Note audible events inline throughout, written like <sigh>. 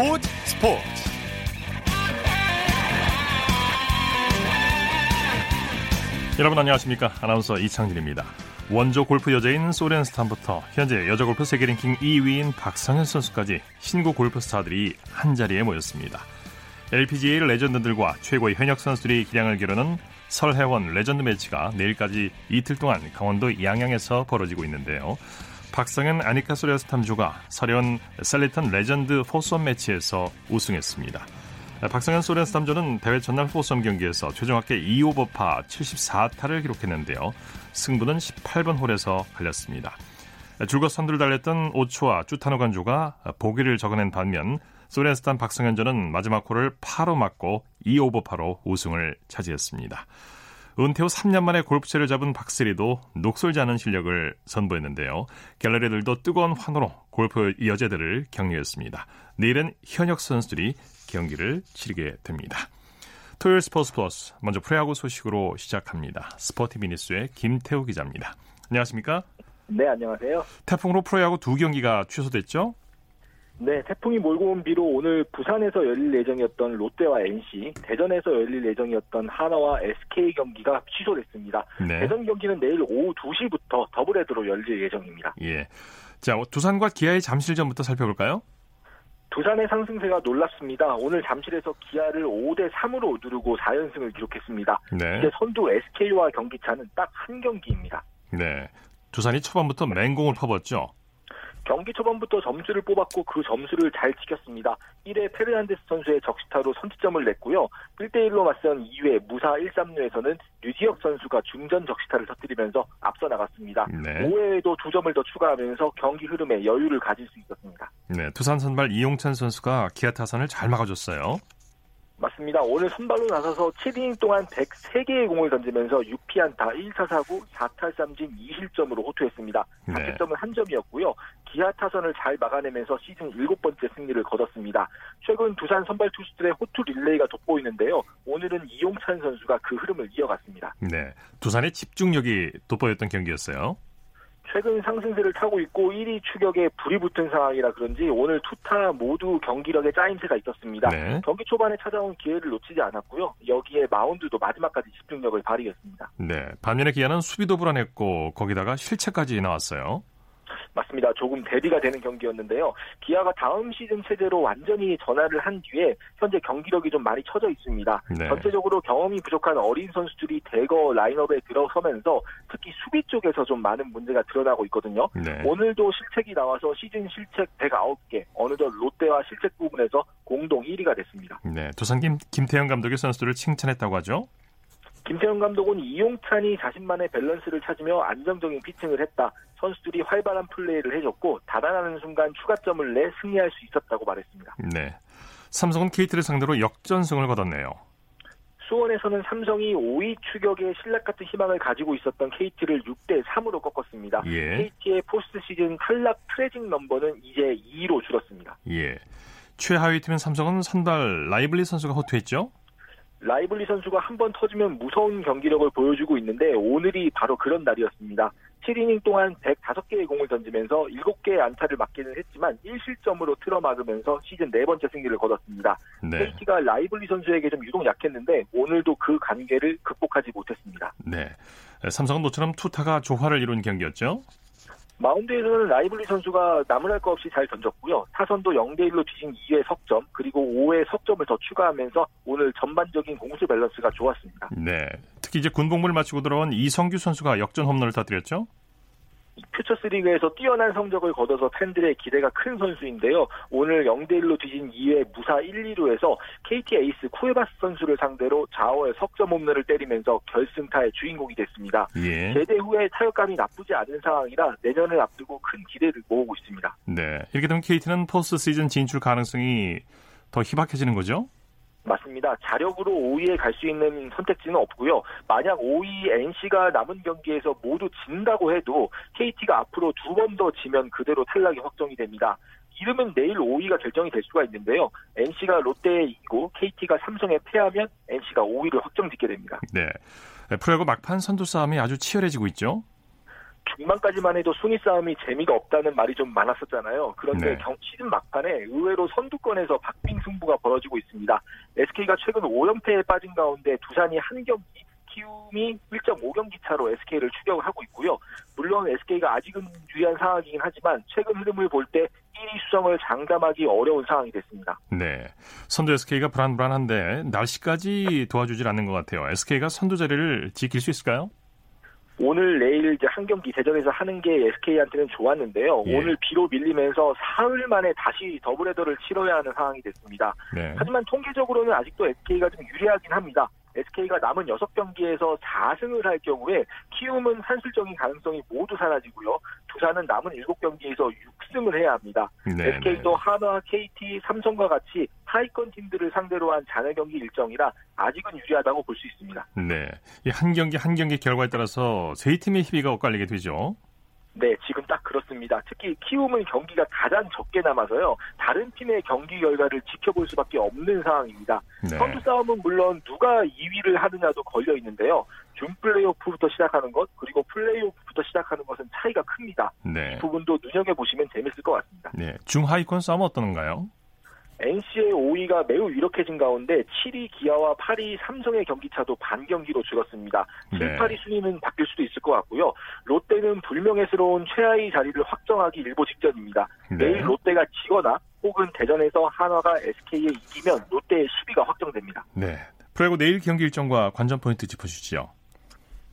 스포츠 스포츠. 여러분 안녕하십니까? 아나운서 이창진입니다. 원조 골프 여제인 소렌스탐부터 현재 여자 골프 세계 랭킹 2위인 박성현 선수까지 신구 골프 스타들이 한자리에 모였습니다. LPGA 레전드들과 최고의 현역 선수들이 기량을 겨루는 설해원 레전드 매치가 내일까지 이틀 동안 강원도 양양에서 벌어지고 있는데요. 박성현 아니카 소렌스탐 조가 설해원 셀리턴 레전드 포섬 매치에서 우승했습니다. 박성현 소렌스탐조는 대회 전날 포섬 경기에서 최종 합계 2오버파 74타를 기록했는데요. 승부는 18번 홀에서 갈렸습니다. 줄곧 선두를 달렸던 오초아 쭈타누깐 조가 보기를 적어낸 반면 소렌스탐 박성현 조는 마지막 홀을 파로 막고 2오버파로 우승을 차지했습니다. 은퇴 후 3년 만에 골프채를 잡은 박세리도 녹슬지 않은 실력을 선보였는데요. 갤러리들도 뜨거운 환호로 골프 여제들을 격려했습니다. 내일은 현역 선수들이 경기를 치르게 됩니다. 토요일 스포츠 플러스 먼저 프로야구 소식으로 시작합니다. 스포티비 뉴스의 김태우 기자입니다. 안녕하십니까? 네, 안녕하세요. 태풍으로 프로야구 두 경기가 취소됐죠? 네, 태풍이 몰고 온 비로 오늘 부산에서 열릴 예정이었던 롯데와 NC, 대전에서 열릴 예정이었던 한화와 SK 경기가 취소됐습니다. 네. 대전 경기는 내일 오후 2시부터 더블헤더로 열릴 예정입니다. 예. 자, 두산과 기아의 잠실 전부터 살펴볼까요? 두산의 상승세가 놀랍습니다. 오늘 잠실에서 기아를 5대 3으로 누르고 4연승을 기록했습니다. 네. 이제 선두 SK와 경기차는 딱 한 경기입니다. 네. 두산이 초반부터 맹공을 퍼붓죠. 경기 초반부터 점수를 뽑았고 그 점수를 잘 지켰습니다. 1회 페르난데스 선수의 적시타로 선취점을 냈고요. 1대1로 맞선 2회 무사 1, 3루에서는 류지혁 선수가 중전 적시타를 터뜨리면서 앞서 나갔습니다. 네. 5회에도 두 점을 더 추가하면서 경기 흐름에 여유를 가질 수 있었습니다. 네, 두산 선발 이용찬 선수가 기아 타선을 잘 막아줬어요. 맞습니다. 오늘 선발로 나서서 7이닝 동안 103개의 공을 던지면서 6피안타, 1타 사구, 4탈3진 2실점으로 호투했습니다. 자책점은 네. 한 점이었고요. 기아 타선을 잘 막아내면서 시즌 7번째 승리를 거뒀습니다. 최근 두산 선발 투수들의 호투 릴레이가 돋보이는데요. 오늘은 이용찬 선수가 그 흐름을 이어갔습니다. 네, 두산의 집중력이 돋보였던 경기였어요. 최근 상승세를 타고 있고 1위 추격에 불이 붙은 상황이라 그런지 오늘 투타 모두 경기력에 짜임새가 있었습니다. 네. 경기 초반에 찾아온 기회를 놓치지 않았고요. 여기에 마운드도 마지막까지 집중력을 발휘했습니다. 네. 반면에 기아는 수비도 불안했고 거기다가 실책까지 나왔어요. 맞습니다. 조금 대비가 되는 경기였는데요. 기아가 다음 시즌 체제로 완전히 전환을 한 뒤에 현재 경기력이 좀 많이 처져 있습니다. 네. 전체적으로 경험이 부족한 어린 선수들이 대거 라인업에 들어서면서 특히 수비 쪽에서 좀 많은 문제가 드러나고 있거든요. 네. 오늘도 실책이 나와서 시즌 실책 109개, 어느덧 롯데와 실책 부분에서 공동 1위가 됐습니다. 네, 두산 김, 김태형 감독의 선수들을 칭찬했다고 하죠? 김태형 감독은 이용찬이 자신만의 밸런스를 찾으며 안정적인 피칭을 했다. 선수들이 활발한 플레이를 해줬고 달아나는 순간 추가점을 내 승리할 수 있었다고 말했습니다. 네. 삼성은 KT를 상대로 역전승을 거뒀네요. 수원에서는 삼성이 5위 추격에 실낱 같은 희망을 가지고 있었던 KT를 6대 3으로 꺾었습니다. 예. KT의 포스트 시즌 탈락 트래직 넘버는 이제 2로 줄었습니다. 예. 최하위 팀인 삼성은 선발 라이블리 선수가 호투했죠? 라이블리 선수가 한 번 터지면 무서운 경기력을 보여주고 있는데 오늘이 바로 그런 날이었습니다. 7이닝 동안 105개의 공을 던지면서 7개의 안타를 맞기는 했지만 1실점으로 틀어막으면서 시즌 네 번째 승리를 거뒀습니다. 네. KT가 라이블리 선수에게 좀 유독 약했는데 오늘도 그 한계를 극복하지 못했습니다. 네. 삼성은 모처럼 투타가 조화를 이룬 경기였죠? 마운드에서는 라이블리 선수가 나무랄 거 없이 잘 던졌고요. 타선도 0대1로 뒤진 2회 석점, 그리고 5회 석점을 더 추가하면서 오늘 전반적인 공수 밸런스가 좋았습니다. 네. 특히 이제 군 복무를 마치고 들어온 이성규 선수가 역전 홈런을 터뜨렸죠? 퓨처스 리그에서 뛰어난 성적을 거둬서 팬들의 기대가 큰 선수인데요. 오늘 0대1로 뒤진 2회 무사 1, 2루에서 KT 에이스 쿠에바스 선수를 상대로 좌월 석점 홈런을 때리면서 결승타의 주인공이 됐습니다. 예. 제대 후에 타격감이 나쁘지 않은 상황이라 내년을 앞두고 큰 기대를 모으고 있습니다. 네. 이렇게 되면 KT는 포스트 시즌 진출 가능성이 더 희박해지는 거죠? 맞습니다. 자력으로 5위에 갈 수 있는 선택지는 없고요. 만약 5위 NC가 남은 경기에서 모두 진다고 해도 KT가 앞으로 두 번 더 지면 그대로 탈락이 확정이 됩니다. 이름은 내일 5위가 결정이 될 수가 있는데요. NC가 롯데에 이기고 KT가 삼성에 패하면 NC가 5위를 확정짓게 됩니다. 네. 프로야구 막판 선두 싸움이 아주 치열해지고 있죠. 중반까지만 해도 순위 싸움이 재미가 없다는 말이 좀 많았었잖아요. 그런데 네. 경, 시즌 막판에 의외로 선두권에서 박빙 승부가 벌어지고 있습니다. SK가 최근 5연패에 빠진 가운데 두산이 한 경기 키움이 1.5경기 차로 SK를 추격을 하고 있고요. 물론 SK가 아직은 유리한 상황이긴 하지만 최근 흐름을 볼 때 1위 수성을 장담하기 어려운 상황이 됐습니다. 네. 선두 SK가 불안불안한데 날씨까지 도와주질 않는 것 같아요. SK가 선두 자리를 지킬 수 있을까요? 오늘 내일 이제 한 경기 대전에서 하는 게 SK한테는 좋았는데요. 예. 오늘 비로 밀리면서 사흘 만에 다시 더블헤더를 치러야 하는 상황이 됐습니다. 네. 하지만 통계적으로는 아직도 SK가 좀 유리하긴 합니다. SK가 남은 6경기에서 4승을 할 경우에 키움은 산술적인 가능성이 모두 사라지고요. 두산은 남은 7경기에서 6승을 해야 합니다. 네, SK도 네. 한화, KT, 삼성과 같이 하위권 팀들을 상대로 한 잔여 경기 일정이라 아직은 유리하다고 볼 수 있습니다. 네. 한 경기 한 경기 결과에 따라서 세 팀의 희비가 엇갈리게 되죠. 네, 지금 딱 그렇습니다. 특히 키움은 경기가 가장 적게 남아서요. 다른 팀의 경기 결과를 지켜볼 수밖에 없는 상황입니다. 네. 선두 싸움은 물론 누가 2위를 하느냐도 걸려 있는데요. 준 플레이오프부터 시작하는 것 그리고 플레이오프부터 시작하는 것은 차이가 큽니다. 네. 이 부분도 눈여겨 보시면 재밌을 것 같습니다. 네, 중 하위권 싸움 어떤가요? NC의 5위가 매우 유력해진 가운데 7위 기아와 8위 삼성의 경기차도 반 경기로 줄었습니다. 네. 7, 8위 순위는 바뀔 수도 있을 것 같고요. 롯데는 불명예스러운 최하위 자리를 확정하기 일보 직전입니다. 네. 내일 롯데가 지거나 혹은 대전에서 한화가 SK에 이기면 롯데의 10위가 확정됩니다. 네. 프로야구 내일 경기 일정과 관전 포인트 짚어주시죠.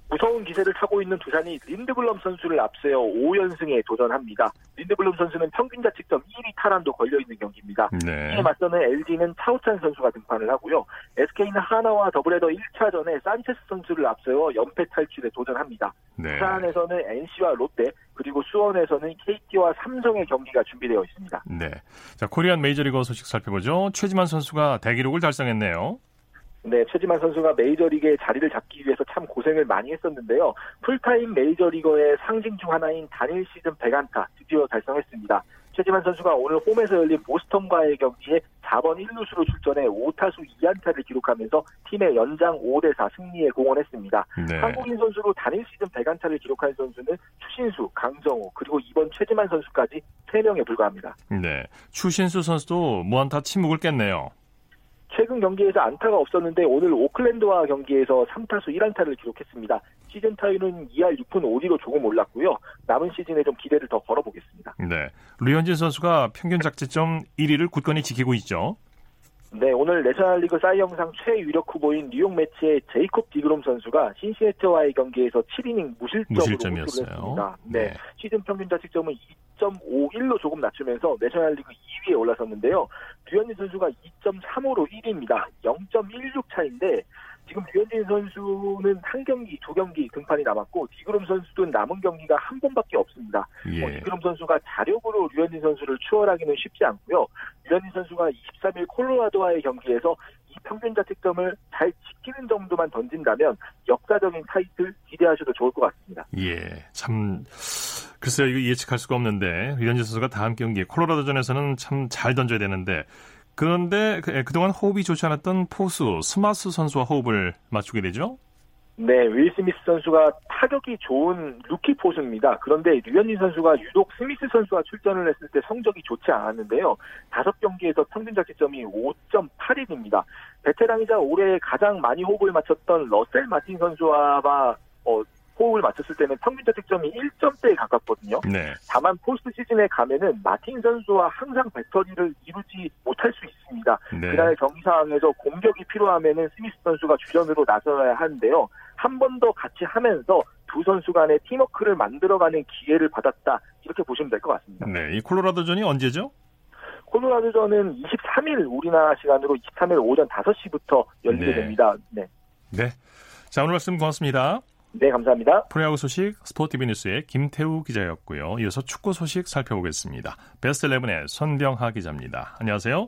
무서운 기세를 타고 있는 두산이 린드블럼 선수를 앞세워 5연승에 도전합니다. 린드블럼 선수는 평균 자책점 1위 탈환도 걸려 있는 경기입니다. 네. 이에 맞서는 LG는 차우찬 선수가 등판을 하고요. SK는 하나와 더블헤더 1차전에 산체스 선수를 앞세워 연패 탈출에 도전합니다. 네. 부산에서는 NC와 롯데 그리고 수원에서는 KT와 삼성의 경기가 준비되어 있습니다. 네. 자 코리안 메이저리거 소식 살펴보죠. 최지만 선수가 대기록을 달성했네요. 네, 최지만 선수가 메이저리그에 자리를 잡기 위해서 참 고생을 많이 했었는데요. 풀타임 메이저리거의 상징 중 하나인 단일 시즌 100안타 드디어 달성했습니다. 최지만 선수가 오늘 홈에서 열린 보스턴과의 경기에 4번 1루수로 출전해 5타수 2안타를 기록하면서 팀의 연장 5대4 승리에 공헌했습니다. 네. 한국인 선수로 단일 시즌 100안타를 기록한 선수는 추신수, 강정호, 그리고 이번 최지만 선수까지 3명에 불과합니다. 네. 추신수 선수도 무안타 침묵을 깼네요. 최근 경기에서 안타가 없었는데 오늘 오클랜드와 경기에서 3타수 1안타를 기록했습니다. 시즌 타율은 2할 6푼 5리로 조금 올랐고요. 남은 시즌에 좀 기대를 더 걸어보겠습니다. 네. 류현진 선수가 평균 작지점 1위를 굳건히 지키고 있죠. 네, 오늘 내셔널리그 사이영상 최유력 후보인 뉴욕 매치의 제이콥 디그롬 선수가 신시애트와의 경기에서 7이닝 무실점으로 무실점이었어요. 네. 네. 시즌 평균 자책점은 2.51로 조금 낮추면서 내셔널리그 2위에 올라섰는데요. 류현진 선수가 2.35로 1위입니다. 0.16 차인데 지금 류현진 선수는 한 경기, 두 경기 등판이 남았고 디그롬 선수도 남은 경기가 한 번밖에 없습니다. 예. 어, 디그롬 선수가 자력으로 류현진 선수를 추월하기는 쉽지 않고요. 류현진 선수가 23일 콜로라도와의 경기에서 이 평균 자책점을 잘 지키는 정도만 던진다면 역사적인 타이틀 기대하셔도 좋을 것 같습니다. 예, 참 글쎄요 이거 예측할 수가 없는데 류현진 선수가 다음 경기 콜로라도전에서는 참 잘 던져야 되는데 그런데 그, 예, 그동안 호흡이 좋지 않았던 포수 스미스 선수와 호흡을 맞추게 되죠? 네, 윌 스미스 선수가 타격이 좋은 루키 포수입니다. 그런데 류현진 선수가 유독 스미스 선수와 출전을 했을 때 성적이 좋지 않았는데요. 다섯 경기에서 평균 자책점이 5.81입니다. 베테랑이자 올해 가장 많이 호흡을 맞췄던 러셀 마틴 선수와 어, 호흡을 맞췄을 때는 평균 자책점이 1점대에 가깝거든요. 네. 다만 포스트 시즌에 가면은 마틴 선수와 항상 배터리를 이루지 못할 수 있습니다. 네. 그날 경기 상황에서 공격이 필요하면은 스미스 선수가 주전으로 나서야 하는데요. 한 번 더 같이 하면서 두 선수 간의 팀워크를 만들어가는 기회를 받았다. 이렇게 보시면 될 것 같습니다. 네, 이 콜로라도전이 언제죠? 콜로라도전은 23일 우리나라 시간으로 23일 오전 5시부터 열리게 네. 됩니다. 네. 네. 자, 오늘 말씀 고맙습니다. 네, 감사합니다. 프로야구 소식 스포티비 뉴스의 김태우 기자였고요. 이어서 축구 소식 살펴보겠습니다. 베스트 11의 손병하 기자입니다. 안녕하세요.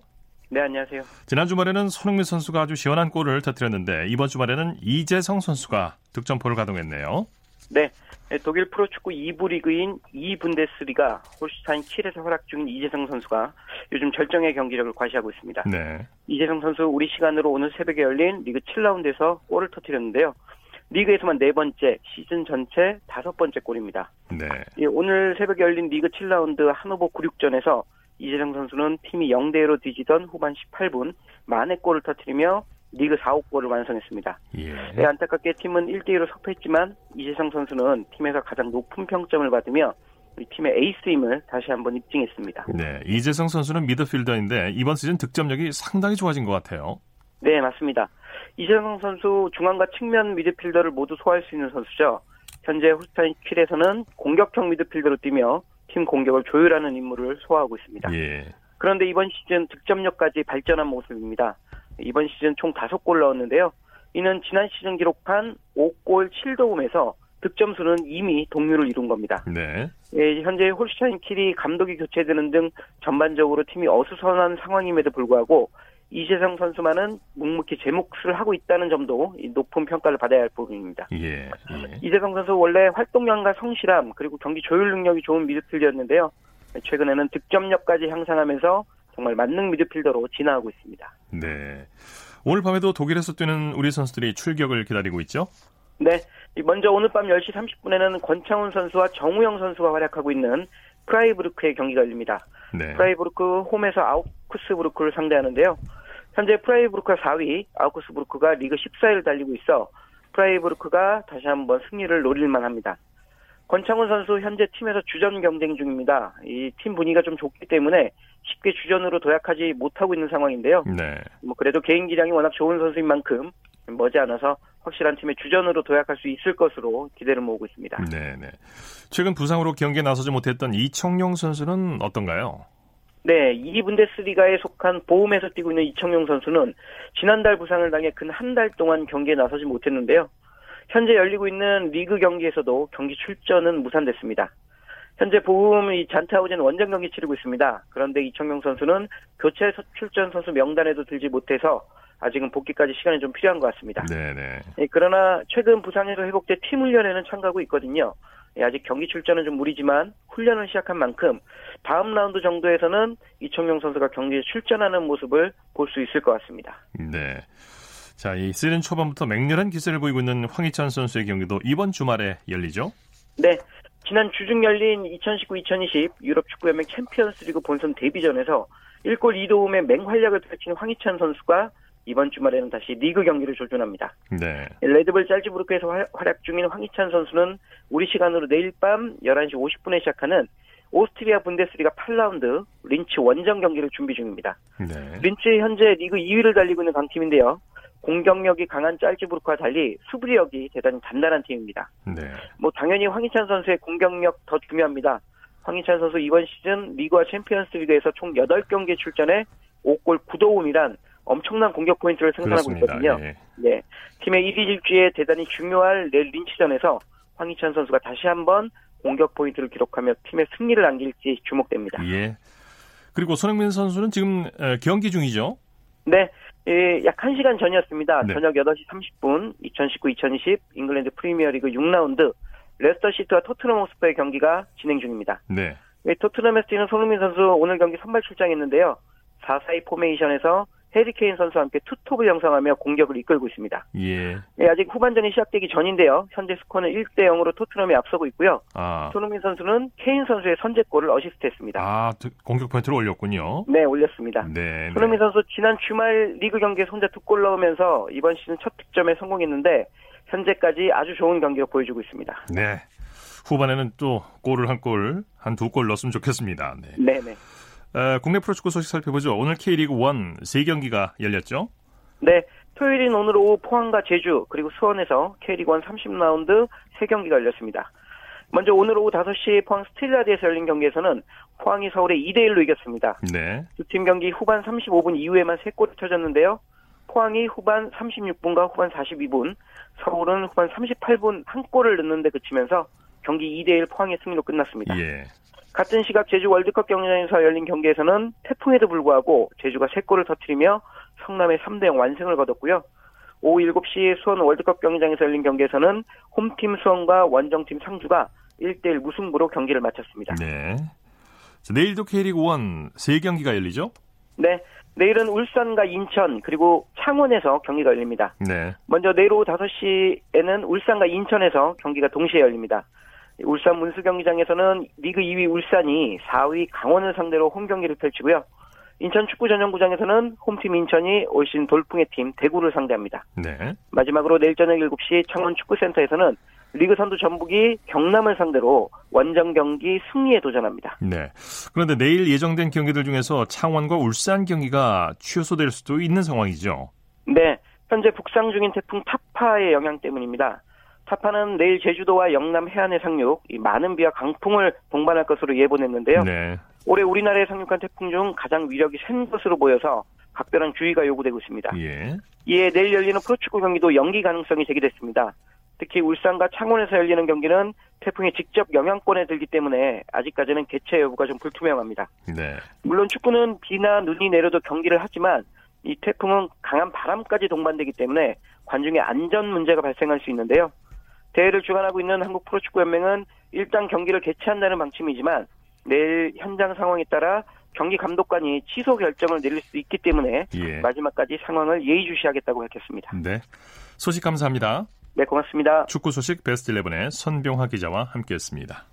네, 안녕하세요. 지난 주말에는 손흥민 선수가 아주 시원한 골을 터뜨렸는데 이번 주말에는 이재성 선수가 득점포를 가동했네요. 네, 독일 프로축구 2부 리그인 2분데스리가 홀슈타인 킬에서 활약 중인 이재성 선수가 요즘 절정의 경기력을 과시하고 있습니다. 네. 이재성 선수 우리 시간으로 오늘 새벽에 열린 리그 7라운드에서 골을 터뜨렸는데요. 리그에서만 네 번째, 시즌 전체 다섯 번째 골입니다. 네. 예, 오늘 새벽에 열린 리그 7라운드 한호보 96전에서 이재성 선수는 팀이 0대1로 뒤지던 후반 18분 만회 골을 터뜨리며 리그 4호 골을 완성했습니다. 예. 네, 안타깝게 팀은 1대1로 석패했지만 이재성 선수는 팀에서 가장 높은 평점을 받으며 우리 팀의 에이스임을 다시 한번 입증했습니다. 네, 이재성 선수는 미드필더인데 이번 시즌 득점력이 상당히 좋아진 것 같아요. 네, 맞습니다. 이재성 선수 중앙과 측면 미드필더를 모두 소화할 수 있는 선수죠. 현재 후스타인 킬에서는 공격형 미드필더로 뛰며 팀 공격을 조율하는 임무를 소화하고 있습니다. 예. 그런데 이번 시즌 득점력까지 발전한 모습입니다. 이번 시즌 총 5골 넣었는데요. 이는 지난 시즌 기록한 5골 7도움에서 득점 수는 이미 동률을 이룬 겁니다. 네. 예, 현재 홀슈타인 킬이 감독이 교체되는 등 전반적으로 팀이 어수선한 상황임에도 불구하고 이재성 선수만은 묵묵히 제 몫을 하고 있다는 점도 높은 평가를 받아야 할 부분입니다. 예, 예. 이재성 선수 원래 활동량과 성실함 그리고 경기 조율 능력이 좋은 미드필더였는데요. 최근에는 득점력까지 향상하면서 정말 만능 미드필더로 진화하고 있습니다. 네. 오늘 밤에도 독일에서 뛰는 우리 선수들이 출격을 기다리고 있죠? 네. 먼저 오늘 밤 10시 30분에는 권창훈 선수와 정우영 선수가 활약하고 있는 프라이부르크의 경기가 열립니다. 네. 프라이부르크 홈에서 아우크스부르크를 상대하는데요. 현재 프라이부르크가 4위, 아우크스부르크가 리그 14위를 달리고 있어 프라이부르크가 다시 한번 승리를 노릴만 합니다. 권창훈 선수 현재 팀에서 주전 경쟁 중입니다. 이 팀 분위기가 좀 좋기 때문에 쉽게 주전으로 도약하지 못하고 있는 상황인데요. 네. 뭐 그래도 개인 기량이 워낙 좋은 선수인 만큼 머지않아서 확실한 팀의 주전으로 도약할 수 있을 것으로 기대를 모으고 있습니다. 네, 네. 최근 부상으로 경기에 나서지 못했던 이청용 선수는 어떤가요? 네, 이 분데스리가에 속한 보험에서 뛰고 있는 이청용 선수는 지난달 부상을 당해 근 한 달 동안 경기에 나서지 못했는데요. 현재 열리고 있는 리그 경기에서도 경기 출전은 무산됐습니다. 현재 보험이 잔타우젠 원정 경기 치르고 있습니다. 그런데 이청용 선수는 교체 출전 선수 명단에도 들지 못해서 아직은 복귀까지 시간이 좀 필요한 것 같습니다. 네네. 예, 그러나 최근 부상에서 회복돼 팀 훈련에는 참가하고 있거든요. 예, 아직 경기 출전은 좀 무리지만 훈련을 시작한 만큼 다음 라운드 정도에서는 이청용 선수가 경기에 출전하는 모습을 볼 수 있을 것 같습니다. 네. 자, 이 시즌 초반부터 맹렬한 기세를 보이고 있는 황희찬 선수의 경기도 이번 주말에 열리죠? 네. 지난 주중 열린 2019-2020 유럽 축구연맹 챔피언스리그 본선 데뷔전에서 1골 2도움의 맹활약을 펼친 황희찬 선수가 이번 주말에는 다시 리그 경기를 조준합니다. 네. 레드불 잘츠부르크에서 활약 중인 황희찬 선수는 우리 시간으로 내일 밤 11시 50분에 시작하는 오스트리아 분데스리가 8라운드 린츠 원정 경기를 준비 중입니다. 네. 린츠 현재 리그 2위를 달리고 있는 강팀인데요. 공격력이 강한 잘츠부르크와 달리 수비력이 대단히 단단한 팀입니다. 네. 뭐 당연히 황희찬 선수의 공격력 더 중요합니다. 황희찬 선수 이번 시즌 리그와 챔피언스 리그에서 총 8경기에 출전해 5골 9도움이란 엄청난 공격 포인트를 생산하고 그렇습니다. 있거든요. 예. 네. 팀의 1위 질주에 대단히 중요할 내일 린츠전에서 황희찬 선수가 다시 한번 공격 포인트를 기록하며 팀의 승리를 안길지 주목됩니다. 예. 그리고 손흥민 선수는 지금 경기 중이죠? 네. 예, 약 1시간 전이었습니다. 네. 저녁 8시 30분 2019-2020 잉글랜드 프리미어리그 6라운드 레스터 시티와 토트넘 호스퍼의 경기가 진행 중입니다. 네. 예, 토트넘에서 뛰는 손흥민 선수 오늘 경기 선발 출장했는데요. 4-4-2 포메이션에서 해리 케인 선수와 함께 투톱을 형성하며 공격을 이끌고 있습니다. 예. 네, 아직 후반전이 시작되기 전인데요. 현재 스코어는 1대 0으로 토트넘이 앞서고 있고요. 아. 손흥민 선수는 케인 선수의 선제골을 어시스트했습니다. 아, 공격 포인트를 올렸군요. 네, 올렸습니다. 네, 네. 손흥민 선수 지난 주말 리그 경기에 혼자 두 골 넣으면서 이번 시즌 첫 득점에 성공했는데 현재까지 아주 좋은 경기를 보여주고 있습니다. 네. 후반에는 또 골을 한 골, 한 두 골 넣었으면 좋겠습니다. 네. 네, 네. 어, 국내 프로축구 소식 살펴보죠. 오늘 K리그 1 3경기가 열렸죠? 네. 토요일인 오늘 오후 포항과 제주 그리고 수원에서 K리그 1 30라운드 3경기가 열렸습니다. 먼저 오늘 오후 5시 포항 스틸야드에서 열린 경기에서는 포항이 서울에 2대1로 이겼습니다. 네. 두 팀 경기 후반 35분 이후에만 3골이 터졌는데요. 포항이 후반 36분과 후반 42분, 서울은 후반 38분 한 골을 넣는데 그치면서 경기 2대1 포항의 승리로 끝났습니다. 예. 같은 시각 제주 월드컵 경기장에서 열린 경기에서는 태풍에도 불구하고 제주가 3골을 터뜨리며 성남의 3대0 완승을 거뒀고요. 오후 7시 수원 월드컵 경기장에서 열린 경기에서는 홈팀 수원과 원정팀 상주가 1대1 무승부로 경기를 마쳤습니다. 네. 자, 내일도 K리그 1 3경기가 열리죠? 네. 내일은 울산과 인천 그리고 창원에서 경기가 열립니다. 네. 먼저 내일 오후 5시에는 울산과 인천에서 경기가 동시에 열립니다. 울산 문수 경기장에서는 리그 2위 울산이 4위 강원을 상대로 홈 경기를 펼치고요. 인천 축구 전용구장에서는 홈팀 인천이 올 시즌 돌풍의 팀 대구를 상대합니다. 네. 마지막으로 내일 저녁 7시 창원 축구센터에서는 리그 선두 전북이 경남을 상대로 원정 경기 승리에 도전합니다. 네. 그런데 내일 예정된 경기들 중에서 창원과 울산 경기가 취소될 수도 있는 상황이죠. 네. 현재 북상 중인 태풍 타파의 영향 때문입니다. 타파는 내일 제주도와 영남 해안에 상륙, 많은 비와 강풍을 동반할 것으로 예보냈는데요. 네. 올해 우리나라에 상륙한 태풍 중 가장 위력이 센 것으로 보여서 각별한 주의가 요구되고 있습니다. 예. 이에 내일 열리는 프로축구 경기도 연기 가능성이 제기됐습니다. 특히 울산과 창원에서 열리는 경기는 태풍이 직접 영향권에 들기 때문에 아직까지는 개최 여부가 좀 불투명합니다. 네. 물론 축구는 비나 눈이 내려도 경기를 하지만 이 태풍은 강한 바람까지 동반되기 때문에 관중의 안전 문제가 발생할 수 있는데요. 대회를 주관하고 있는 한국 프로축구연맹은 일단 경기를 개최한다는 방침이지만 내일 현장 상황에 따라 경기 감독관이 취소 결정을 내릴 수 있기 때문에 예. 마지막까지 상황을 예의주시하겠다고 밝혔습니다. 네. 소식 감사합니다. 네, 고맙습니다. 축구 소식 베스트 11의 선병화 기자와 함께했습니다.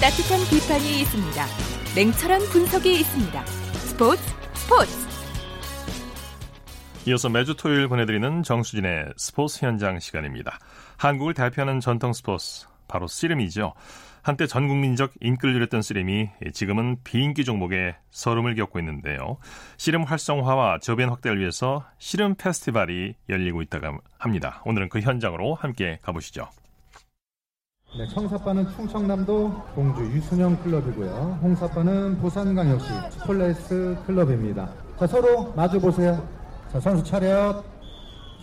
따뜻한 비판이 있습니다. 냉철한 분석이 있습니다. 스포츠 스포츠. 이어서 매주 토요일 보내드리는 정수진의 스포츠 현장 시간입니다. 한국을 대표하는 전통 스포츠 바로 씨름이죠. 한때 전 국민적 인기를 누렸던 씨름이 지금은 비인기 종목의 설움을 겪고 있는데요. 씨름 활성화와 저변 확대를 위해서 씨름 페스티벌이 열리고 있다고 합니다. 오늘은 그 현장으로 함께 가보시죠. 네, 청샅바는 충청남도 공주 유순영 클럽이고요. 홍샅바는 부산광역시 스폴레스 클럽입니다. 자, 서로 마주 보세요. 자, 선수 차렷.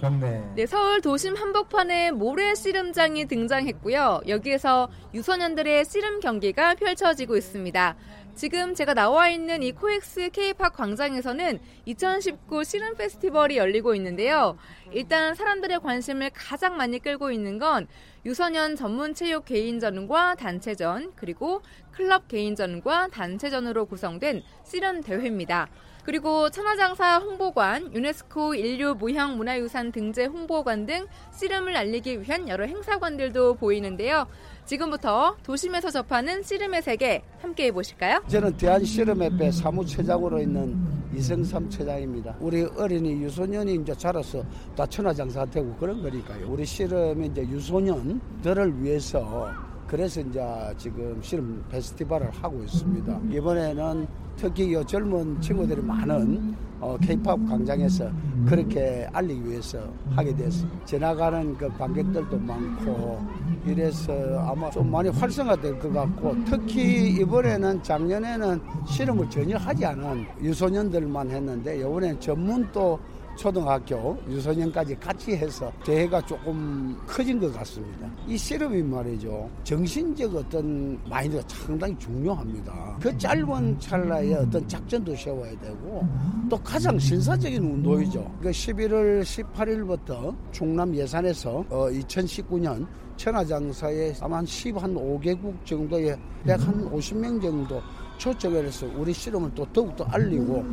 경매. 네, 서울 도심 한복판에 모래 씨름장이 등장했고요. 여기에서 유소년들의 씨름 경기가 펼쳐지고 있습니다. 지금 제가 나와 있는 이 코엑스 K팝 광장에서는 2019 씨름 페스티벌이 열리고 있는데요. 일단 사람들의 관심을 가장 많이 끌고 있는 건 유소년 전문 체육 개인전과 단체전, 그리고 클럽 개인전과 단체전으로 구성된 씨름 대회입니다. 그리고 천하장사 홍보관, 유네스코 인류 무형 문화유산 등재 홍보관 등 씨름을 알리기 위한 여러 행사관들도 보이는데요. 지금부터 도심에서 접하는 씨름의 세계 함께 해보실까요? 저는 대한씨름협회 사무처장으로 있는 이성삼 처장입니다. 우리 어린이 유소년이 이제 자라서 다 천하장사 되고 그런 거니까요. 우리 씨름의 이제 유소년들을 위해서 그래서 이제 지금 씨름 페스티벌을 하고 있습니다. 이번에는 특히 이 젊은 친구들이 많은 어, K-팝 광장에서 그렇게 알리기 위해서 하게 됐습니다. 지나가는 그 관객들도 많고 이래서 아마 좀 많이 활성화될 것 같고 특히 이번에는 작년에는 실험을 전혀 하지 않은 유소년들만 했는데 이번에는 전문 또 초등학교 유소년까지 같이 해서 대회가 조금 커진 것 같습니다. 이 실험이 말이죠. 정신적 어떤 마인드가 상당히 중요합니다. 그 짧은 찰나에 어떤 작전도 세워야 되고 또 가장 신사적인 운동이죠. 그 11월 18일부터 충남 예산에서 어 2019년 천하장사에 아마 한 10, 한 5개국 정도의 100한 50명 정도 초청을 해서 우리 실험을 또 더욱더 알리고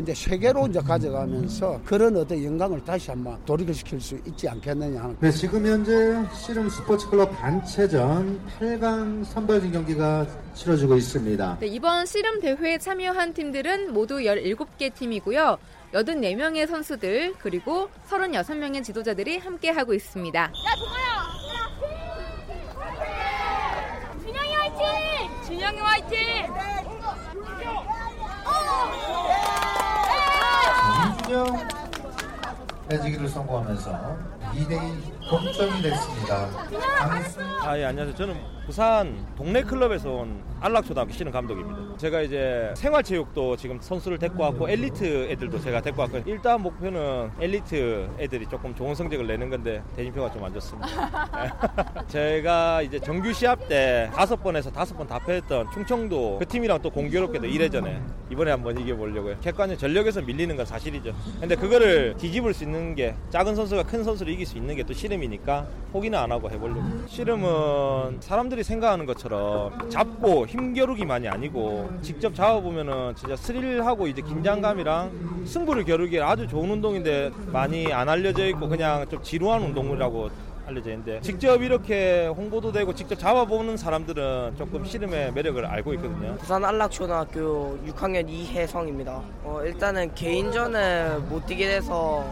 이제 세계로 이제 가져가면서 그런 어떤 영광을 다시 한번 돌이켜시킬 수 있지 않겠느냐. 네, 지금 현재 씨름 스포츠클럽 단체전 8강 선발전 경기가 치러지고 있습니다. 네, 이번 씨름 대회에 참여한 팀들은 모두 17개 팀이고요. 84명의 선수들 그리고 36명의 지도자들이 함께 하고 있습니다. 야, 동아야! 준영이 화이팅! 준영이 화이팅! 민준영 해지기를 성공하면서 2대2 동점이 됐습니다. 아, 예, 안녕하세요. 저는 부산 동네 클럽에서 온 안락초등학교 씨는 감독입니다. 제가 이제 생활체육도 지금 선수를 데리고 왔고 엘리트 애들도 제가 데리고 왔고 일단 목표는 엘리트 애들이 조금 좋은 성적을 내는 건데 대진표가 좀 안 좋습니다. <laughs> 제가 이제 정규 시합 때 다섯 번에서 다섯 번 다 패했던 충청도 그 팀이랑 또 공교롭게도 1회전에 이번에 한번 이겨보려고요. 객관적 전력에서 밀리는 건 사실이죠. 근데 그거를 뒤집을 수 있는 게 작은 선수가 큰 선수를 이길 수 있는 게 또 씨름이니까 포기는 안 하고 해보려고. 씨름은 사람들이 생각하는 것처럼 잡고 힘겨루기만이 아니고 직접 잡아보면은 진짜 스릴하고 이제 긴장감이랑 승부를 겨루기 아주 좋은 운동인데 많이 안 알려져 있고 그냥 좀 지루한 운동이라고 알려져 있는데 직접 이렇게 홍보도 되고 직접 잡아보는 사람들은 조금 씨름의 매력을 알고 있거든요. 부산 안락초등학교 6학년 이혜성입니다. 어, 일단은 개인전을 못 뛰게 돼서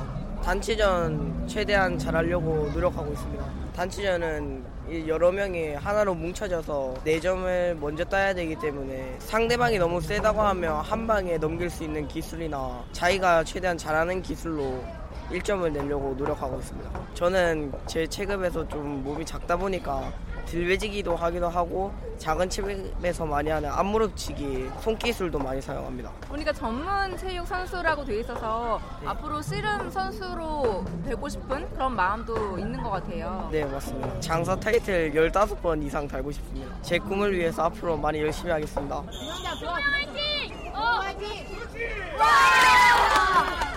단체전 최대한 잘하려고 노력하고 있습니다. 단체전은 여러 명이 하나로 뭉쳐져서 4점을 먼저 따야 되기 때문에 상대방이 너무 세다고 하면 한 방에 넘길 수 있는 기술이나 자기가 최대한 잘하는 기술로 1점을 내려고 노력하고 있습니다. 저는 제 체급에서 좀 몸이 작다 보니까 들배지기도 하기도 하고 작은 체급에서 많이 하는 앞무릎치기 손기술도 많이 사용합니다. 보니까 전문 체육 선수라고 돼 있어서 네. 앞으로 씨름 선수로 되고 싶은 그런 마음도 있는 것 같아요. 네 맞습니다. 장사 타이틀 15번 이상 달고 싶습니다. 제 꿈을 위해서 앞으로 많이 열심히 하겠습니다. 화이팅! 어, 화이팅!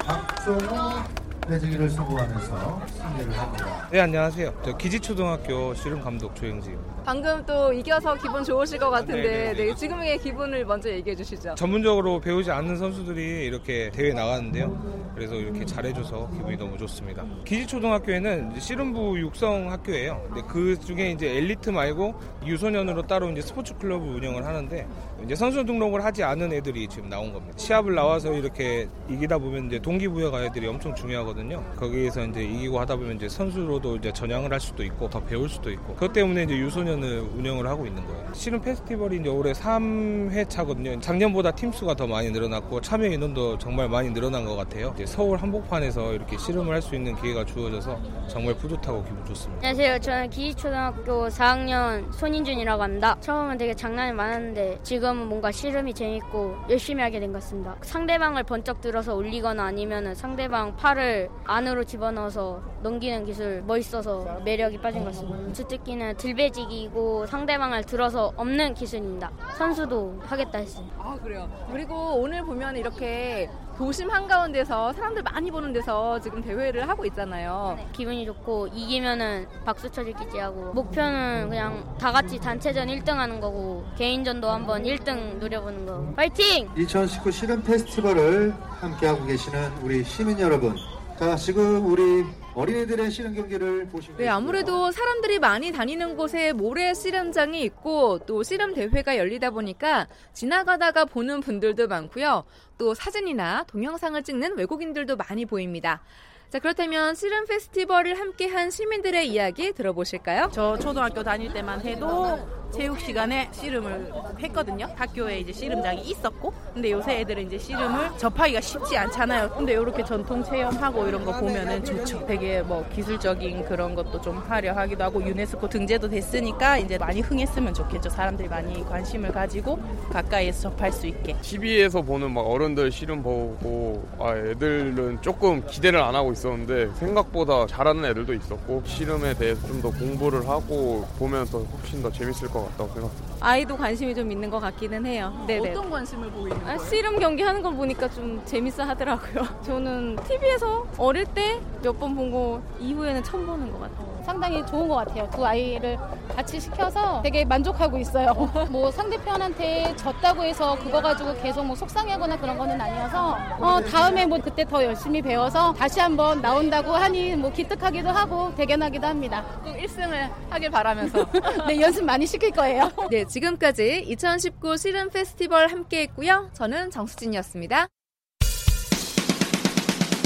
박종호 배지기를 수고하면서 승리를 합니다. 네 안녕하세요. 저 기지초등학교 씨름 감독 조영지입니다. 방금 또 이겨서 기분 좋으실 것 같은데 아, 네, 지금의 기분을 먼저 얘기해 주시죠. 전문적으로 배우지 않는 선수들이 이렇게 대회 나가는데요. 그래서 이렇게 잘해줘서 기분이 너무 좋습니다. 기지초등학교에는 씨름부 육성 학교예요. 그 중에 이제 엘리트 말고 유소년으로 따로 이제 스포츠 클럽을 운영을 하는데 이제 선수 등록을 하지 않은 애들이 지금 나온 겁니다. 시합을 나와서 이렇게 이기다 보면 이제 동기부여가 애들이 엄청 중요하거든요. 거기에서 이제 이기고 하다 보면 이제 선수로도 이제 전향을 할 수도 있고 더 배울 수도 있고 그것 때문에 이제 유소년을 운영을 하고 있는 거예요. 씨름 페스티벌이 이제 올해 3회 차거든요. 작년보다 팀 수가 더 많이 늘어났고 참여 인원도 정말 많이 늘어난 것 같아요. 서울 한복판에서 이렇게 씨름을 할 수 있는 기회가 주어져서 정말 뿌듯하고 기분 좋습니다. 안녕하세요. 저는 기초등학교 4학년 손인준이라고 합니다. 처음은 되게 장난이 많았는데 지금은 뭔가 씨름이 재밌고 열심히 하게 된 것 같습니다. 상대방을 번쩍 들어서 올리거나 아니면 상대방 팔을 안으로 집어넣어서 넘기는 기술 멋있어서 매력이 빠진 것 같습니다. 주특기는 들배지기고 상대방을 들어서 없는 기술입니다. 선수도 하겠다 했어요. 아 그래요. 그리고 오늘 보면 이렇게 도심 한가운데서 사람들 많이 보는 데서 지금 대회를 하고 있잖아요. 네, 기분이 좋고 이기면은 박수 쳐줄 기지 하고 목표는 그냥 다 같이 단체전 1등 하는 거고 개인전도 한번 1등 노려보는 거. 파이팅! 2019 시름 페스티벌을 함께하고 계시는 우리 시민 여러분. 자, 지금 우리 어린이들의 씨름 경기를 보시면 네, 아무래도 사람들이 많이 다니는 곳에 모래 씨름장이 있고 또 씨름 대회가 열리다 보니까 지나가다가 보는 분들도 많고요. 또 사진이나 동영상을 찍는 외국인들도 많이 보입니다. 자, 그렇다면 씨름 페스티벌을 함께한 시민들의 이야기 들어보실까요? 저 초등학교 다닐 때만 해도 체육 시간에 씨름을 했거든요. 학교에 이제 씨름장이 있었고, 근데 요새 애들은 이제 씨름을 접하기가 쉽지 않잖아요. 근데 이렇게 전통 체험하고 이런 거 보면은 좋죠. 되게 뭐 기술적인 그런 것도 좀 하려 하기도 하고 유네스코 등재도 됐으니까 이제 많이 흥했으면 좋겠죠. 사람들이 많이 관심을 가지고 가까이에서 접할 수 있게. TV에서 보는 막 어른들 씨름 보고 아 애들은 조금 기대를 안 하고 있었는데 생각보다 잘하는 애들도 있었고 씨름에 대해서 좀 더 공부를 하고 보면 더 훨씬 더 재밌을 것 같다고 생각합니다. 아이도 관심이 좀 있는 것 같기는 해요. 네네. 어떤 관심을 보이는 아, 씨름 경기 하는 걸 보니까 좀 재밌어 하더라고요. <laughs> 저는 TV에서 어릴 때 몇번 보고 이후에는 처음 보는 것 같아요. 상당히 좋은 것 같아요. 두 아이를 같이 시켜서 되게 만족하고 있어요. <laughs> 뭐 상대편한테 졌다고 해서 그거 가지고 계속 뭐 속상해하거나 그런 거는 아니어서 어, 다음에 뭐 그때 더 열심히 배워서 다시 한번 나온다고 하니 뭐 기특하기도 하고 대견하기도 합니다. 꼭 1승을 하길 바라면서 <laughs> 네 연습 많이 시킬 거예요. <laughs> 네 지금까지 2019 씨름 페스티벌 함께했고요. 저는 정수진이었습니다.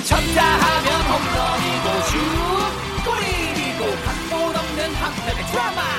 쳤다 하면 홈런이고 슛 골이고 각본 없는 한편의 드라마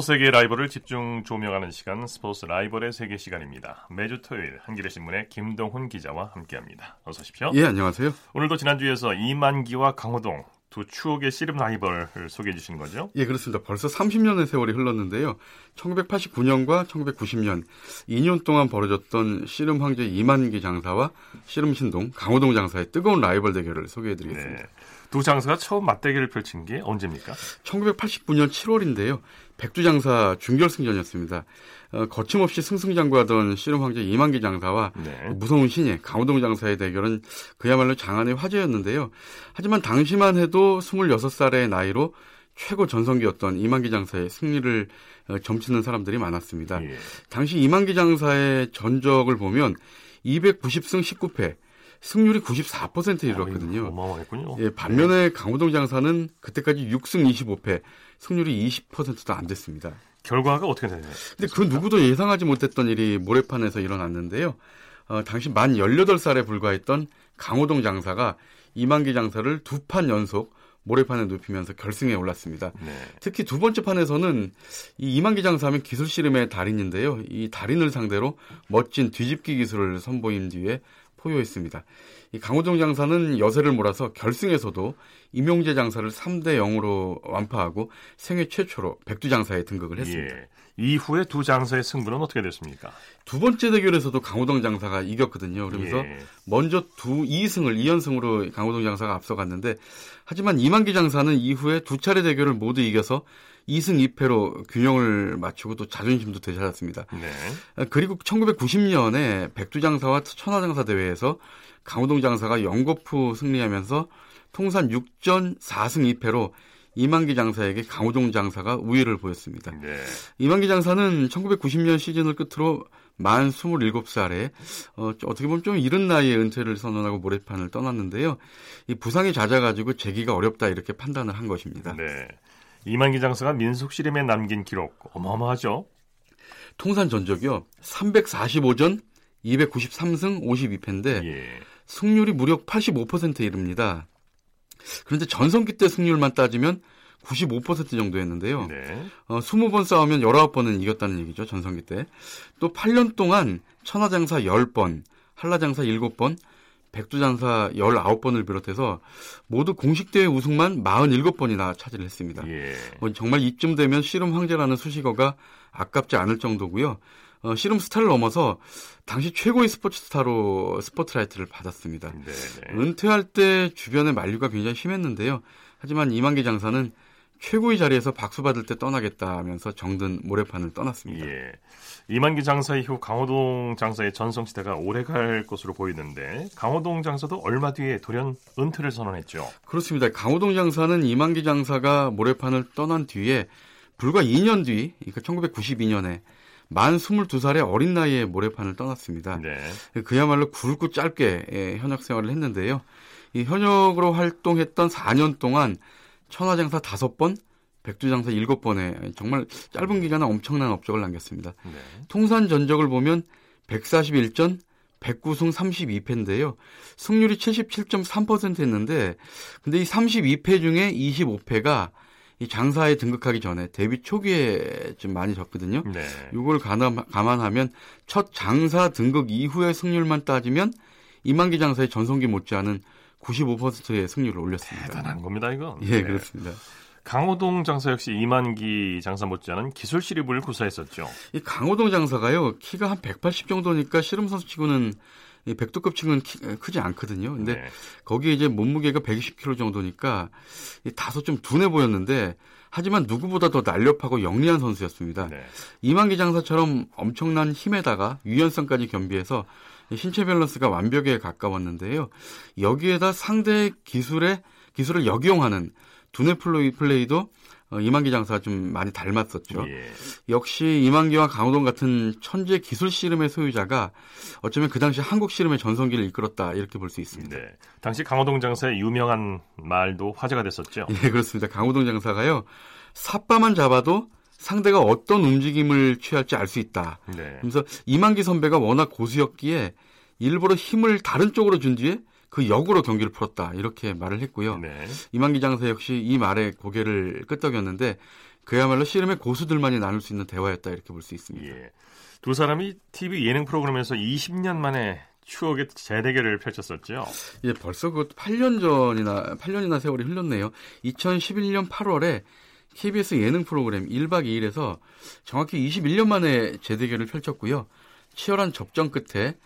세계 라이벌을 집중 조명하는 시간 스포츠 라이벌의 세계 시간입니다. 매주 토요일 한겨레 신문의 김동훈 기자와 함께합니다. 어서 오십시오. 예, 안녕하세요. 오늘도 지난주에서 이만기와 강호동 두 추억의 씨름 라이벌을 소개해 주신 거죠? 예, 그렇습니다. 벌써 30년의 세월이 흘렀는데요. 1989년과 1990년 2년 동안 벌어졌던 씨름 황제 이만기 장사와 씨름 신동 강호동 장사의 뜨거운 라이벌 대결을 소개해 드리겠습니다. 네. 두 장사가 처음 맞대결을 펼친 게 언제입니까? 1989년 7월인데요. 백두장사 준결승전이었습니다. 어, 거침없이 승승장구하던 씨름 황제 이만기 장사와 네. 무서운 신예 강호동 장사의 대결은 그야말로 장안의 화제였는데요. 하지만 당시만 해도 26살의 나이로 최고 전성기였던 이만기 장사의 승리를 어, 점치는 사람들이 많았습니다. 예. 당시 이만기 장사의 전적을 보면 290승 19패, 승률이 94%에 이르렀거든요. 어마어마했군요. 예, 반면에 강호동 장사는 그때까지 6승 25패, 승률이 20%도 안 됐습니다. 결과가 어떻게 되나요? 근데 그 누구도 예상하지 못했던 일이 모래판에서 일어났는데요. 어, 당시 만 18살에 불과했던 강호동 장사가 이만기 장사를 두 판 연속 모래판에 눕히면서 결승에 올랐습니다. 네. 특히 두 번째 판에서는 이 이만기 장사하면 기술 씨름의 달인인데요. 이 달인을 상대로 멋진 뒤집기 기술을 선보인 뒤에 포효했습니다. 이 강호동 장사는 여세를 몰아서 결승에서도 임용재 장사를 3대 0으로 완파하고 생애 최초로 백두 장사에 등극을 했습니다. 예. 이후에 두 장사의 승부는 어떻게 됐습니까? 두 번째 대결에서도 강호동 장사가 이겼거든요. 그러면서 예. 먼저 두 2승을 2연승으로 강호동 장사가 앞서갔는데 하지만 이만기 장사는 이후에 두 차례 대결을 모두 이겨서 2승 2패로 균형을 맞추고 또 자존심도 되찾았습니다. 네. 그리고 1990년에 백두장사와 천하장사 대회에서 강호동 장사가 영거푸 승리하면서 통산 6전 4승 2패로 이만기 장사에게 강호동 장사가 우위를 보였습니다. 네. 이만기 장사는 1990년 시즌을 끝으로 만 27살에 어, 어떻게 보면 좀 이른 나이에 은퇴를 선언하고 모래판을 떠났는데요. 이 부상이 잦아가지고 재기가 어렵다 이렇게 판단을 한 것입니다. 네. 이만기 장사가 민속 씨름에 남긴 기록 어마어마하죠. 통산 전적이요. 345전 293승 52패인데 예. 승률이 무려 85%에 이릅니다. 그런데 전성기 때 승률만 따지면 95% 정도였는데요. 네. 어, 20번 싸우면 19번은 이겼다는 얘기죠. 전성기 때. 또 8년 동안 천하장사 10번, 한라장사 7번, 백두장사 19번을 비롯해서 모두 공식 대회 우승만 47번이나 차지를 했습니다. 예. 어, 정말 이쯤 되면 씨름 황제라는 수식어가 아깝지 않을 정도고요. 어, 씨름 스타를 넘어서 당시 최고의 스포츠 스타로 스포트라이트를 받았습니다. 네네. 네. 은퇴할 때 주변의 만류가 굉장히 심했는데요. 하지만 이만기 장사는 최고의 자리에서 박수 받을 때 떠나겠다 하면서 정든 모래판을 떠났습니다. 예. 이만기 장사 이후 강호동 장사의 전성시대가 오래갈 것으로 보이는데 강호동 장사도 얼마 뒤에 돌연 은퇴를 선언했죠. 그렇습니다. 강호동 장사는 이만기 장사가 모래판을 떠난 뒤에 불과 2년 뒤, 그러니까 1992년에 만 22살의 어린 나이에 모래판을 떠났습니다. 네. 그야말로 굵고 짧게 예, 현역 생활을 했는데요. 이 현역으로 활동했던 4년 동안 천하장사 5번, 백두장사 7번에 정말 짧은 기간에 엄청난 업적을 남겼습니다. 네. 통산 전적을 보면 141전 109승 32패인데요. 승률이 77.3% 했는데 근데 이 32패 중에 25패가 이 장사에 등극하기 전에 데뷔 초기에 좀 많이 졌거든요. 네. 이걸 감안하면 첫 장사 등극 이후의 승률만 따지면 이만기 장사의 전성기 못지않은 95%의 승률을 올렸습니다. 대단한 겁니다, 이거. 예, 네. 그렇습니다. 강호동 장사 역시 이만기 장사 못지않은 기술 시립을 구사했었죠. 이 강호동 장사가요 키가 한 180 정도니까 씨름 선수치고는 이 백두급 층은 키, 크지 않거든요. 근데 네. 거기에 이제 몸무게가 120kg 정도니까 다소 좀 둔해 보였는데 하지만 누구보다 더 날렵하고 영리한 선수였습니다. 네. 이만기 장사처럼 엄청난 힘에다가 유연성까지 겸비해서 신체 밸런스가 완벽에 가까웠는데요. 여기에다 상대 기술에 기술을 역이용하는 두뇌 플레이도 어, 이만기 장사가 좀 많이 닮았었죠. 예. 역시 이만기와 강호동 같은 천재 기술 씨름의 소유자가 어쩌면 그 당시 한국 씨름의 전성기를 이끌었다 이렇게 볼 수 있습니다. 네. 당시 강호동 장사의 유명한 말도 화제가 됐었죠. 예, 그렇습니다. 강호동 장사가요. 삿바만 잡아도 상대가 어떤 움직임을 취할지 알 수 있다. 네. 그래서 이만기 선배가 워낙 고수였기에 일부러 힘을 다른 쪽으로 준 뒤에 그 역으로 경기를 풀었다 이렇게 말을 했고요. 네. 이만기 장사 역시 이 말에 고개를 끄덕였는데 그야말로 씨름의 고수들만이 나눌 수 있는 대화였다 이렇게 볼 수 있습니다. 예. 두 사람이 TV 예능 프로그램에서 20년 만에 추억의 재대결을 펼쳤었죠. 예, 벌써 그 8년 전이나 8년이나 세월이 흘렀네요. 2011년 8월에 KBS 예능 프로그램 1박 2일에서 정확히 21년 만에 재대결을 펼쳤고요. 치열한 접전 끝에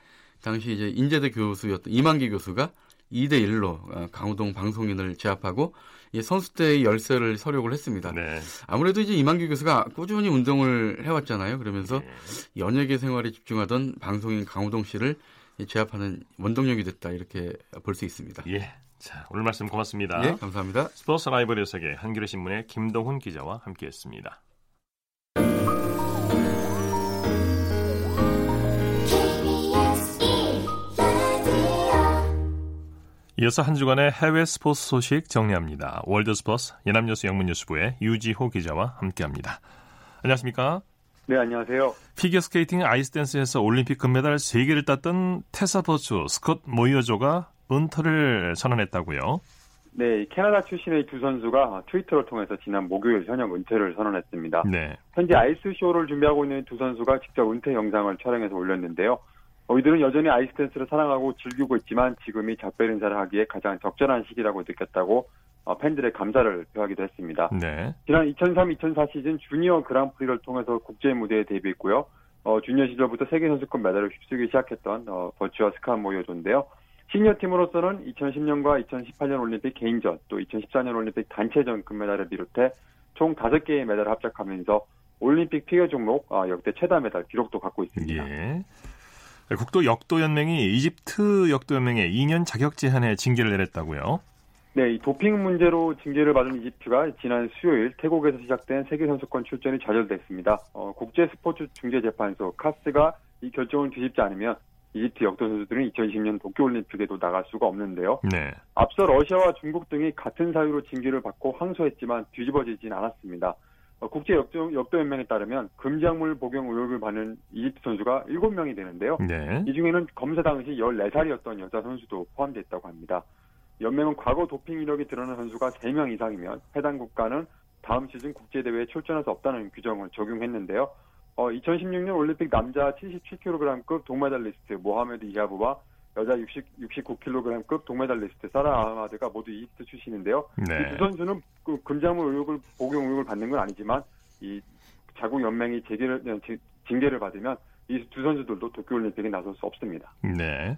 당시 이제 인제대 교수였던 이만기 교수가 2대 1로 어, 강호동 방송인을 제압하고 선수 때의 열세를 서력을 했습니다. 네. 아무래도 이제 이만기 교수가 꾸준히 운동을 해왔잖아요. 그러면서 네. 연예계 생활에 집중하던 방송인 강호동 씨를 제압하는 원동력이 됐다 이렇게 볼 수 있습니다. 예. 자, 오늘 말씀 고맙습니다. 예, 감사합니다. 스포츠 라이벌의 세계 한겨레 신문의 김동훈 기자와 함께했습니다. 이어서 한 주간의 해외 스포츠 소식 정리합니다. 월드 스포츠 연합뉴스 영문뉴스부의 유지호 기자와 함께합니다. 안녕하십니까? 네, 안녕하세요. 피겨스케이팅 아이스댄스에서 올림픽 금메달 3개를 땄던 테사 버추 스콧 모이어 조가 은퇴를 선언했다고요? 네, 캐나다 출신의 두 선수가 트위터를 통해서 지난 목요일 현역 은퇴를 선언했습니다. 네. 현재 아이스쇼를 준비하고 있는 두 선수가 직접 은퇴 영상을 촬영해서 올렸는데요. 어, 이들은 여전히 아이스댄스를 사랑하고 즐기고 있지만 지금이 작별 인사를 하기에 가장 적절한 시기라고 느꼈다고 어, 팬들의 감사를 표하기도 했습니다. 네. 지난 2003-2004 시즌 주니어 그랑프리를 통해서 국제 무대에 데뷔했고요. 어, 주니어 시절부터 세계 선수권 메달을 휩쓰기 시작했던 어, 버추 스콧 모이어 조인데요. 시니어 팀으로서는 2010년과 2018년 올림픽 개인전 또 2014년 올림픽 단체전 금메달을 비롯해 총 5개의 메달을 합작하면서 올림픽 피겨 종목 어, 역대 최다 메달 기록도 갖고 있습니다. 예. 국제 역도 연맹이 이집트 역도 연맹에 2년 자격 제한에 징계를 내렸다고요? 네, 이 도핑 문제로 징계를 받은 이집트가 지난 수요일 태국에서 시작된 세계 선수권 출전이 좌절됐습니다. 어, 국제 스포츠 중재 재판소 카스가 이 결정을 뒤집지 않으면 이집트 역도 선수들은 2020년 도쿄올림픽에도 나갈 수가 없는데요. 네. 앞서 러시아와 중국 등이 같은 사유로 징계를 받고 항소했지만 뒤집어지진 않았습니다. 어, 국제 역도, 역도 연맹에 따르면 금작물 복용 의혹을 받는 이집트 선수가 7명이 되는데요. 네. 이 중에는 검사 당시 14살이었던 여자 선수도 포함되어 있다고 합니다. 연맹은 과거 도핑 이력이 드러난 선수가 3명 이상이면 해당 국가는 다음 시즌 국제대회에 출전할 수 없다는 규정을 적용했는데요. 어, 2016년 올림픽 남자 77kg급 동메달리스트 모하메드 이하부와 여자 60, 69kg급 동메달리스트 사라 아하마드가 모두 이집트 출신인데요. 네. 이두 선수는 그 금작물 의혹을 복용 의혹을 받는 건 아니지만 이 자국 연맹이 재개를 징계를 받으면 이 두 선수들도 도쿄올림픽에 나설 수 없습니다. 네.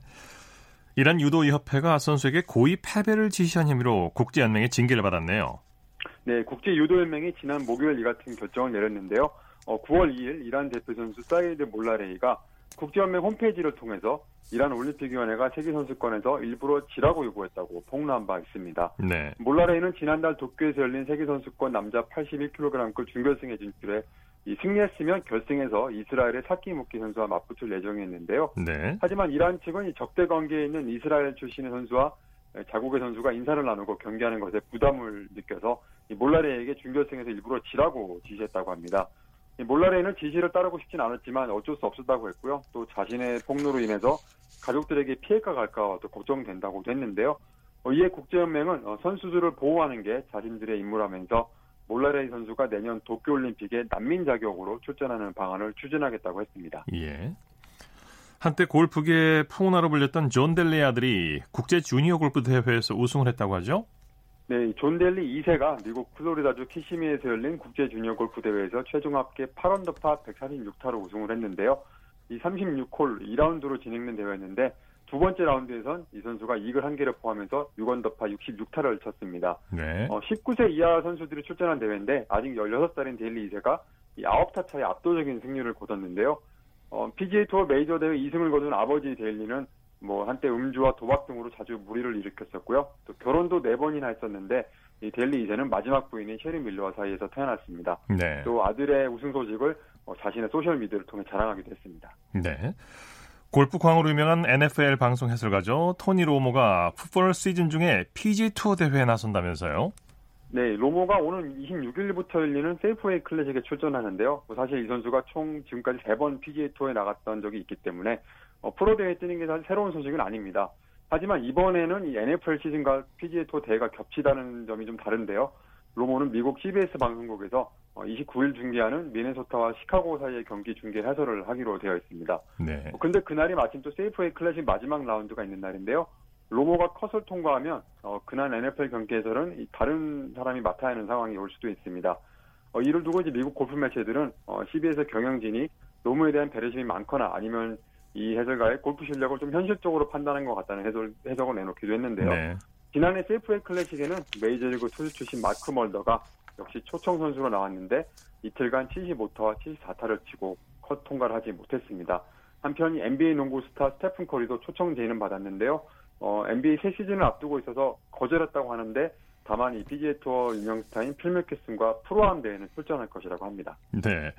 이란 유도협회가 선수에게 고의 패배를 지시한 혐의로 국제연맹의 징계를 받았네요. 네, 국제유도연맹이 지난 목요일 이 같은 결정을 내렸는데요. 어, 9월 2일 이란 대표 선수 사이드 몰라레이가 국제연맹 홈페이지를 통해서 이란 올림픽위원회가 세계선수권에서 일부러 지라고 요구했다고 폭로한 바 있습니다. 네. 몰라레이는 지난달 도쿄에서 열린 세계선수권 남자 81kg급 준결승에 진출해 이 승리했으면 결승에서 이스라엘의 사키 무키 선수와 맞붙을 예정이었는데요. 네. 하지만 이란 측은 적대 관계에 있는 이스라엘 출신의 선수와 자국의 선수가 인사를 나누고 경기하는 것에 부담을 느껴서 몰라레에게 준결승에서 일부러 지라고 지시했다고 합니다. 몰라레는 지시를 따르고 싶진 않았지만 어쩔 수 없었다고 했고요. 또 자신의 폭로로 인해서 가족들에게 피해가 갈까 또 걱정된다고도 했는데요. 어, 이에 국제연맹은 어, 선수들을 보호하는 게 자신들의 임무라면서 몰라레이 선수가 내년 도쿄올림픽에 난민 자격으로 출전하는 방안을 추진하겠다고 했습니다. 예. 한때 골프계 풍운아로 불렸던 존 댈리 아들이 국제 주니어 골프 대회에서 우승을 했다고 하죠? 네, 존 댈리 2세가 미국 플로리다주 키시미에서 열린 국제 주니어 골프 대회에서 최종 합계 8언더파 146타로 우승을 했는데요. 이 36홀 2라운드로 진행된 대회였는데 두 번째 라운드에선 이 선수가 이글 한 개를 포함해서 6언더파 66타를 쳤습니다. 네. 어, 19세 이하 선수들이 출전한 대회인데 아직 16살인 댈리 2세가 이 9타 차의 압도적인 승리를 거뒀는데요. 어, PGA 투어 메이저 대회 2승을 거둔 아버지 댈리는 뭐 한때 음주와 도박 등으로 자주 물의를 일으켰었고요. 또 결혼도 네 번이나 했었는데 이 댈리 2세는 마지막 부인인 셰리 밀러와 사이에서 태어났습니다. 네. 또 아들의 우승 소식을 어, 자신의 소셜 미디어를 통해 자랑하기도 했습니다. 네. 골프 광으로 유명한 NFL 방송 해설가죠. 토니 로모가 풋볼 시즌 중에 PGA 투어 대회에 나선다면서요? 네, 로모가 오는 26일부터 열리는 세이프웨이 클래식에 출전하는데요. 뭐 사실 이 선수가 총 지금까지 3번 PGA 투어에 나갔던 적이 있기 때문에 어, 프로 대회에 뛰는 게 사실 새로운 소식은 아닙니다. 하지만 이번에는 이 NFL 시즌과 PGA 투어 대회가 겹치다는 점이 좀 다른데요. 로모는 미국 CBS 방송국에서 29일 중계하는 미네소타와 시카고 사이의 경기 중계 해설을 하기로 되어 있습니다. 네. 근데 그날이 마침 또 세이프웨이 클래식 마지막 라운드가 있는 날인데요. 로모가 컷을 통과하면 어, 그날 NFL 경기 해설은 다른 사람이 맡아야 하는 상황이 올 수도 있습니다. 어, 이를 두고 이제 미국 골프 매체들은 어, CBS 경영진이 로모에 대한 배려심이 많거나 아니면 이 해설가의 골프 실력을 좀 현실적으로 판단한 것 같다는 해설, 해석을 내놓기도 했는데요. 네. 지난해 세이프웨이 클래식에는 메이저리그 투수 출신 마크 멀더가 역시 초청 선수로 나왔는데 이틀간 75타와 74타를 치고 컷 통과를 하지 못했습니다. 한편 NBA 농구 스타 스테픈 커리도 초청 제의는 받았는데요. 어, NBA 새 시즌을 앞두고 있어서 거절했다고 하는데 다만 이 PGA 투어 유명 스타인 필 미컬슨과 프로암 대회는 출전할 것이라고 합니다. 네.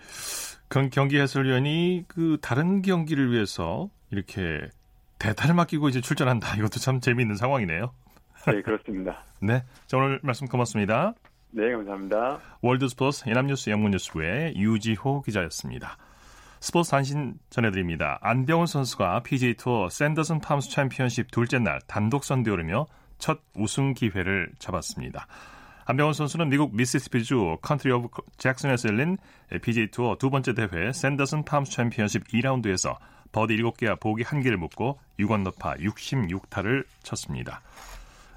경기 해설위원이 그 다른 경기를 위해서 이렇게 대타를 맡기고 이제 출전한다. 이것도 참 재미있는 상황이네요. 네, 그렇습니다. <laughs> 네. 자, 오늘 말씀 고맙습니다. 네, 감사합니다. 월드스포츠 연합뉴스 영문뉴스부의 유지호 기자였습니다. 스포츠 단신 전해드립니다. 안병훈 선수가 PGA 투어 샌더슨 팜스 챔피언십 둘째 날 단독 선두에 오르며 첫 우승 기회를 잡았습니다. 안병훈 선수는 미국 미시시피주 컨트리 오브 잭슨에서 열린 PGA 투어 두 번째 대회 샌더슨 팜스 챔피언십 2라운드에서 버디 7개와 보기 1개를 묶고 6언더파 66타를 쳤습니다.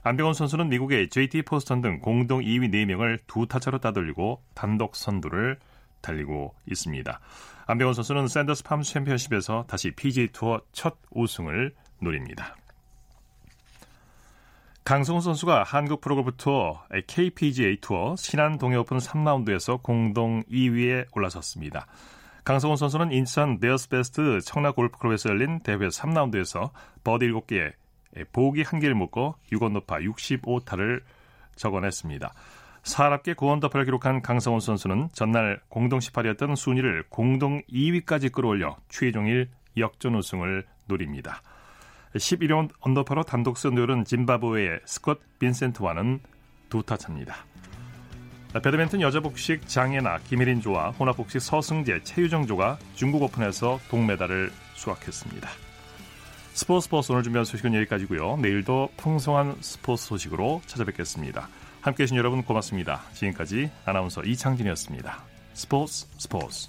안병훈 선수는 미국의 JT 포스턴 등 공동 2위 4명을 두 타차로 따돌리고 단독 선두를 달리고 있습니다. 안병훈 선수는 샌더슨 팜스 챔피언십에서 다시 PGA 투어 첫 우승을 노립니다. 강성훈 선수가 한국 투어 KPGA 투어 신한 동해 오픈 3라운드에서 공동 2위에 올라섰습니다. 강성훈 선수는 인천 베어즈베스트 청라 골프클럽에서 열린 대회 3라운드에서 버디 7개, 보기 1개를 묶고 6언더파 65타를 적어냈습니다. 사납게 9원더파를 기록한 강성훈 선수는 전날 공동 18위였던 순위를 공동 2위까지 끌어올려 최종일 역전 우승을 노립니다. 11위 언더파로 단독 선두는 짐바브웨의 스콧 빈센트와는 두타 차입니다. 배드민턴 여자 복식 장예나 김혜린 조와 혼합 복식 서승재 최유정 조가 중국 오픈에서 동메달을 수확했습니다. 스포츠 스포츠 오늘 준비한 소식은 여기까지고요. 내일도 풍성한 스포츠 소식으로 찾아뵙겠습니다. 함께해 주신 여러분 고맙습니다. 지금까지 아나운서 이창진이었습니다. 스포츠 스포츠